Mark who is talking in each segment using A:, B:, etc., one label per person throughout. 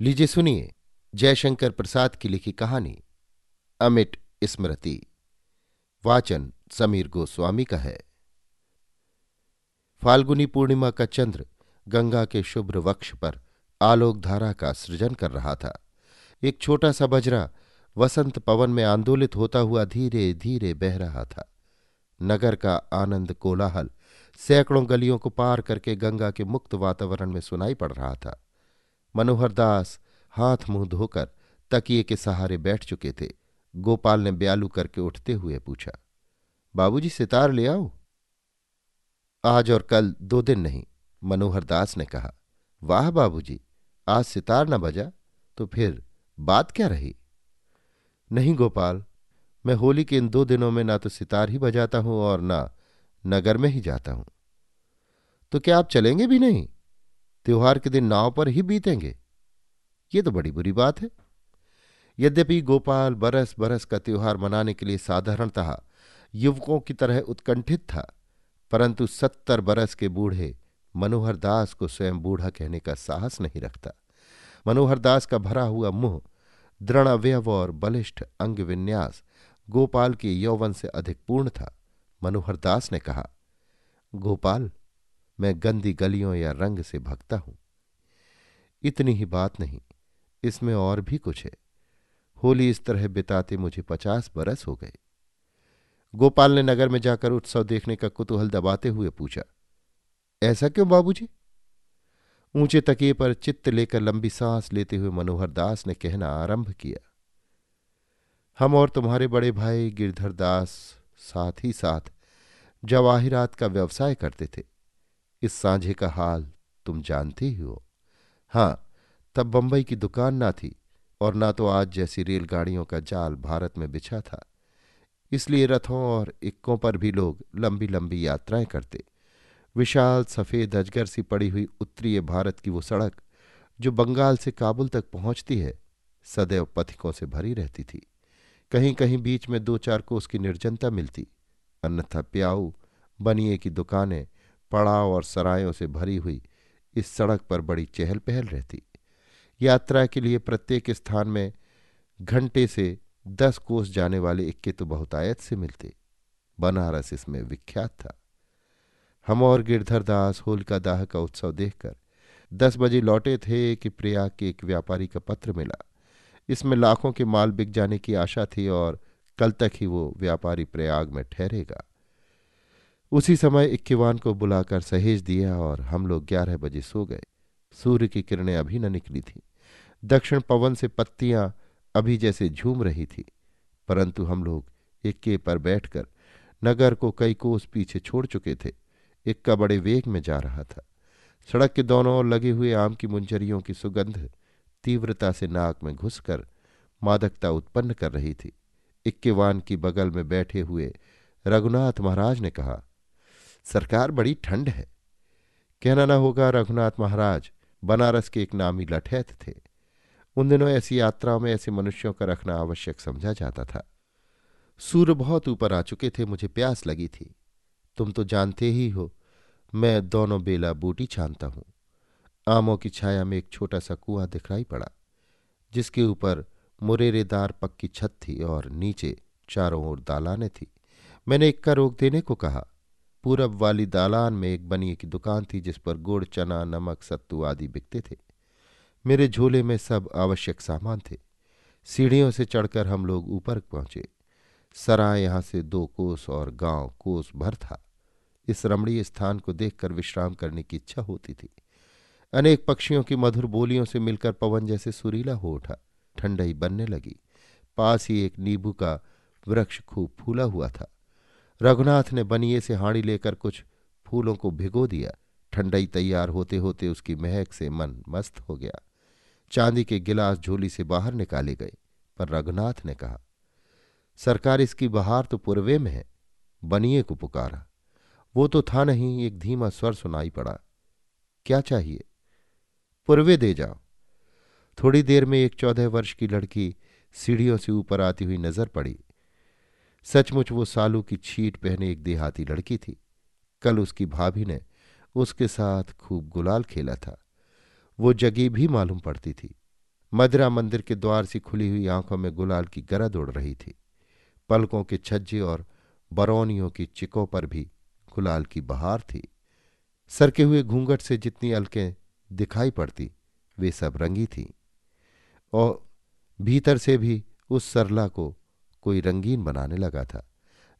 A: लीजिए सुनिए जयशंकर प्रसाद की लिखी कहानी, अमिट स्मृति। वाचन समीर गोस्वामी का है। फाल्गुनी पूर्णिमा का चंद्र गंगा के शुभ्र वक्ष पर आलोक धारा का सृजन कर रहा था। एक छोटा सा बजरा वसंत पवन में आंदोलित होता हुआ धीरे धीरे बह रहा था। नगर का आनंद कोलाहल सैकड़ों गलियों को पार करके गंगा के मुक्त वातावरण में सुनाई पड़ रहा था। मनोहर दास हाथ मुँह धोकर तकिए के सहारे बैठ चुके थे। गोपाल ने ब्यालू करके उठते हुए पूछा, बाबूजी, सितार ले आओ? आज और कल दो दिन नहीं, मनोहर दास ने कहा। वाह बाबूजी, आज सितार न बजा तो फिर बात क्या रही? नहीं गोपाल, मैं होली के इन दो दिनों में ना तो सितार ही बजाता हूँ और ना नगर में ही जाता हूँ। तो क्या आप चलेंगे भी नहीं? त्योहार के दिन नाव पर ही बीतेंगे। ये तो बड़ी बुरी बात है। यद्यपि गोपाल बरस बरस का त्योहार मनाने के लिए साधारणतः युवकों की तरह उत्कंठित था, परंतु सत्तर बरस के बूढ़े मनोहर दास को स्वयं बूढ़ा कहने का साहस नहीं रखता। मनोहर दास का भरा हुआ मुँह, दृढ़ अवयव और बलिष्ठ अंग विन्यास गोपाल के यौवन से अधिक पूर्ण था, मनोहर दास ने कहा, गोपाल मैं गंदी गलियों या रंग से भगता हूँ। इतनी ही बात नहीं, इसमें और भी कुछ है। होली इस तरह बिताते मुझे पचास बरस हो गए। गोपाल ने नगर में जाकर उत्सव देखने का कुतूहल दबाते हुए पूछा, ऐसा क्यों बाबूजी? ऊँचे तकिए पर चित्त लेकर लंबी सांस लेते हुए मनोहर दास ने कहना आरंभ किया, हम और तुम्हारे बड़े भाई गिरधर दास साथ ही साथ जवाहिरात का व्यवसाय करते थे। इस सांझे का हाल तुम जानते ही हो। हाँ तब बंबई की दुकान ना थी और ना तो आज जैसी रेलगाड़ियों का जाल भारत में बिछा था। इसलिए रथों और इक्कों पर भी लोग लंबी लंबी यात्राएँ करते। विशाल सफ़ेद अजगर सी पड़ी हुई उत्तरीय भारत की वो सड़क, जो बंगाल से काबुल तक पहुँचती है, सदैव पथिकों से भरी रहती थी। कहीं कहीं बीच में दो चार को उसकी निर्जनता मिलती। अन्यथा प्याऊ, बनिए की दुकानें पड़ाव और सरायों से भरी हुई इस सड़क पर बड़ी चहल पहल रहती। यात्रा के लिए प्रत्येक स्थान में घंटे से दस कोस जाने वाले इक्के तो बहुतायत से मिलते। बनारस इसमें विख्यात था। हम और गिरधर दास होलिका दाह का उत्सव देखकर दस बजे लौटे थे कि प्रयाग के एक व्यापारी का पत्र मिला। इसमें लाखों के माल बिक जाने की आशा थी और कल तक ही वो व्यापारी प्रयाग में ठहरेगा। उसी समय इक्कीवान को बुलाकर सहेज दिया और हम लोग ग्यारह बजे सो गए। सूर्य की किरणें अभी न निकली थीं। दक्षिण पवन से पत्तियाँ अभी जैसे झूम रही थी, परंतु हम लोग इक्के पर बैठकर नगर को कई कोस पीछे छोड़ चुके थे। इक्का बड़े वेग में जा रहा था। सड़क के दोनों ओर लगे हुए आम की मुंजरियों की सुगंध तीव्रता से नाक में घुसकर मादकता उत्पन्न कर रही थी। इक्केवान की बगल में बैठे हुए रघुनाथ महाराज ने कहा सरकार बड़ी ठंड है। कहना न होगा, रघुनाथ महाराज, बनारस के एक नामी लठैत थे। उन दिनों ऐसी यात्राओं में ऐसे मनुष्यों का रखना आवश्यक समझा जाता था। सूर्य बहुत ऊपर आ चुके थे, मुझे प्यास लगी थी। तुम तो जानते ही हो, मैं दोनों बेला बूटी छानता हूँ। आमों की छाया में एक छोटा सा कुआँ दिखलाई पड़ा, जिसके ऊपर मुरेरेदार पक्की छत थी और नीचे चारों ओर दालाने थी। मैंने इक्का रोक देने को कहा पूरब वाली दालान में एक बनिए की दुकान थी, जिस पर गुड़, चना, नमक, सत्तू आदि बिकते थे। मेरे झोले में सब आवश्यक सामान थे। सीढ़ियों से चढ़कर हम लोग ऊपर पहुँचे। सराय यहाँ से दो कोस और गाँव कोस भर था। इस रमणीय स्थान को देखकर विश्राम करने की इच्छा होती थी। अनेक पक्षियों की मधुर बोलियों से मिलकर पवन जैसे सुरीला हो उठा। ठंडई बनने लगी। पास ही एक नींबू का वृक्ष खूब फूला हुआ था। रघुनाथ ने बनिए से हाड़ी लेकर कुछ फूलों को भिगो दिया। ठंडई तैयार होते होते उसकी महक से मन मस्त हो गया। चांदी के गिलास झोली से बाहर निकाले गए, पर रघुनाथ ने कहा, सरकार इसकी बहार तो पूर्वे में है, बनिए को पुकारा। वो तो था नहीं, एक धीमा स्वर सुनाई पड़ा। क्या चाहिए? पूर्वे दे जाओ। थोड़ी देर में एक चौदह वर्ष की लड़की सीढ़ियों से ऊपर आती हुई नज़र पड़ी। सचमुच वो सालू की छीट पहने एक देहाती लड़की थी। कल उसकी भाभी ने उसके साथ खूब गुलाल खेला था। वो जगी भी मालूम पड़ती थी। मदिरा मंदिर के द्वार सी खुली हुई आँखों में गुलाल की गरद उड़ रही थी। पलकों के छज्जे और बरौनियों की चिकों पर भी गुलाल की बहार थी। सरके हुए घूंघट से जितनी अलकें दिखाई पड़ती, वे सब रंगी थीं। और भीतर से भी उस सरला को कोई रंगीन बनाने लगा था।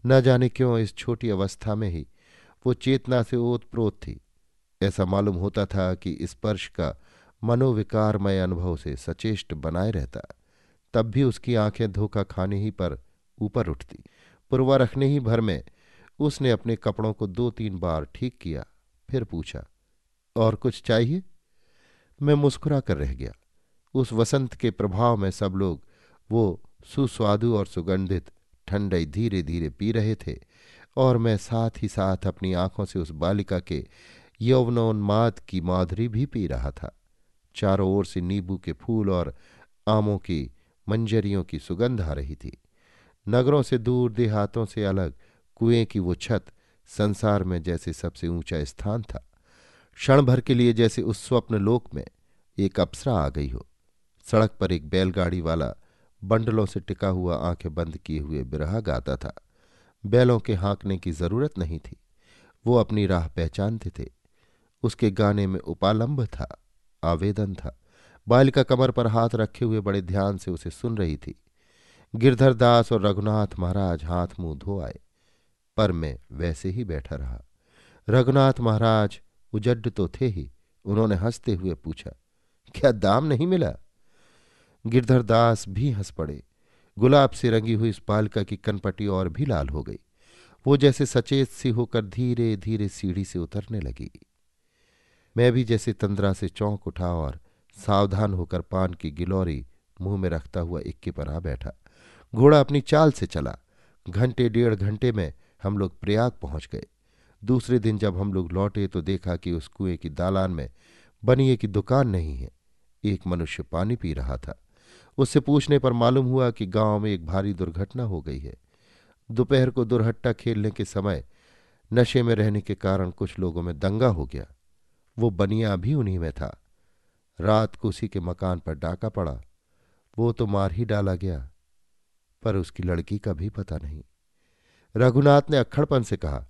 A: न जाने क्यों इस छोटी अवस्था में ही वो चेतना से ओतप्रोत थी। ऐसा मालूम होता था कि स्पर्श का मनोविकारमय अनुभव से सचेष्ट बनाए रहता। तब भी उसकी आँखें धोखा खाने ही पर ऊपर उठती। पुरवा रखने ही भर में उसने अपने कपड़ों को दो तीन बार ठीक किया, फिर पूछा, और कुछ चाहिए? मैं मुस्कुरा कर रह गया। उस वसंत के प्रभाव में सब लोग वो सुस्वादु और सुगंधित ठंडई धीरे धीरे पी रहे थे और मैं साथ ही साथ अपनी आँखों से उस बालिका के यौवनोन्माद की माधुरी भी पी रहा था। चारों ओर से नींबू के फूल और आमों की मंजरियों की सुगंध आ रही थी। नगरों से दूर, देहातों से अलग, कुएँ की वो छत संसार में जैसे सबसे ऊँचा स्थान था। क्षण भर के लिए जैसे उस स्वप्न लोक में एक अप्सरा आ गई हो। सड़क पर एक बैलगाड़ी वाला बंडलों से टिका हुआ आँखें बंद किए हुए बिरहा गाता था। बैलों के हाँकने की ज़रूरत नहीं थी। वो अपनी राह पहचानते थे। उसके गाने में उपालंब था, आवेदन था। बालिका कमर पर हाथ रखे हुए बड़े ध्यान से उसे सुन रही थी। गिरधर दास और रघुनाथ महाराज हाथ मुँह धो आए, पर मैं वैसे ही बैठा रहा। रघुनाथ महाराज उजड्ड तो थे ही, उन्होंने हँसते हुए पूछा, क्या दाम नहीं मिला? गिरधर दास भी हंस पड़े। गुलाब से रंगी हुई इस बालिका की कनपटी और भी लाल हो गई। वो जैसे सचेत सी होकर धीरे धीरे सीढ़ी से उतरने लगी। मैं भी जैसे तंद्रा से चौंक उठा और सावधान होकर पान की गिलौरी मुँह में रखता हुआ इक्के पर आ बैठा। घोड़ा अपनी चाल से चला। घंटे डेढ़ घंटे में हम लोग प्रयाग पहुँच गए। दूसरे दिन जब हम लोग लौटे तो देखा कि उस कुएँ की दालान में बनिए की दुकान नहीं है। एक मनुष्य पानी पी रहा था। उससे पूछने पर मालूम हुआ कि गाँव में एक भारी दुर्घटना हो गई है। दोपहर को दुर्हट्टा खेलने के समय नशे में रहने के कारण कुछ लोगों में दंगा हो गया। वो बनिया भी उन्हीं में था। रात को उसी के मकान पर डाका पड़ा। वो तो मार ही डाला गया, पर उसकी लड़की का भी पता नहीं। रघुनाथ ने अक्खड़पन से कहा,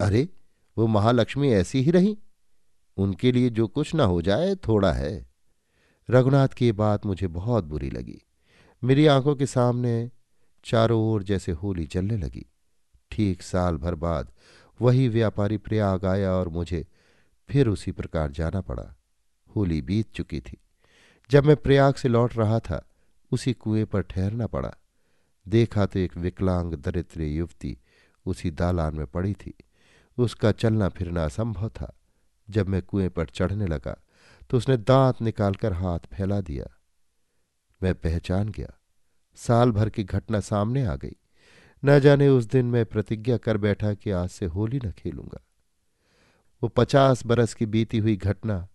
A: अरे, वो महालक्ष्मी ऐसी ही रही। उनके लिए जो कुछ ना हो जाए, थोड़ा है। रघुनाथ की ये बात मुझे बहुत बुरी लगी। मेरी आँखों के सामने चारों ओर जैसे होली चलने लगी। ठीक साल भर बाद वही व्यापारी प्रयाग आया और मुझे फिर उसी प्रकार जाना पड़ा। होली बीत चुकी थी। जब मैं प्रयाग से लौट रहा था, उसी कुएँ पर ठहरना पड़ा। देखा तो एक विकलांग दरिद्र युवती उसी दालान में पड़ी थी। उसका चलना फिरना असंभव था। जब मैं कुएँ पर चढ़ने लगा तो उसने दांत निकालकर हाथ फैला दिया। मैं पहचान गया। साल भर की घटना सामने आ गई। न जाने उस दिन मैं प्रतिज्ञा कर बैठा कि आज से होली न खेलूँगा। वो पचास बरस की बीती हुई घटना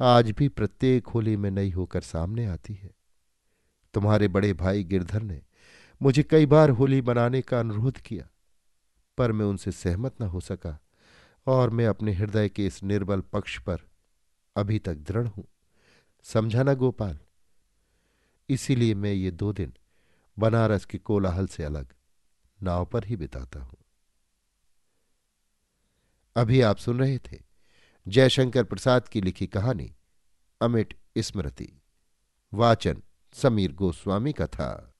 A: आज भी प्रत्येक होली में नई होकर सामने आती है। तुम्हारे बड़े भाई गिरधर ने मुझे कई बार होली बनाने का अनुरोध किया, पर मैं उनसे सहमत न हो सका और मैं अपने हृदय के इस निर्बल पक्ष पर अभी तक दृढ़ हूँ। समझा ना गोपाल। इसीलिए मैं ये दो दिन बनारस के कोलाहल से अलग नाव पर ही बिताता हूँ। अभी आप सुन रहे थे जयशंकर प्रसाद की लिखी कहानी अमिट स्मृति। वाचन समीर गोस्वामी का था।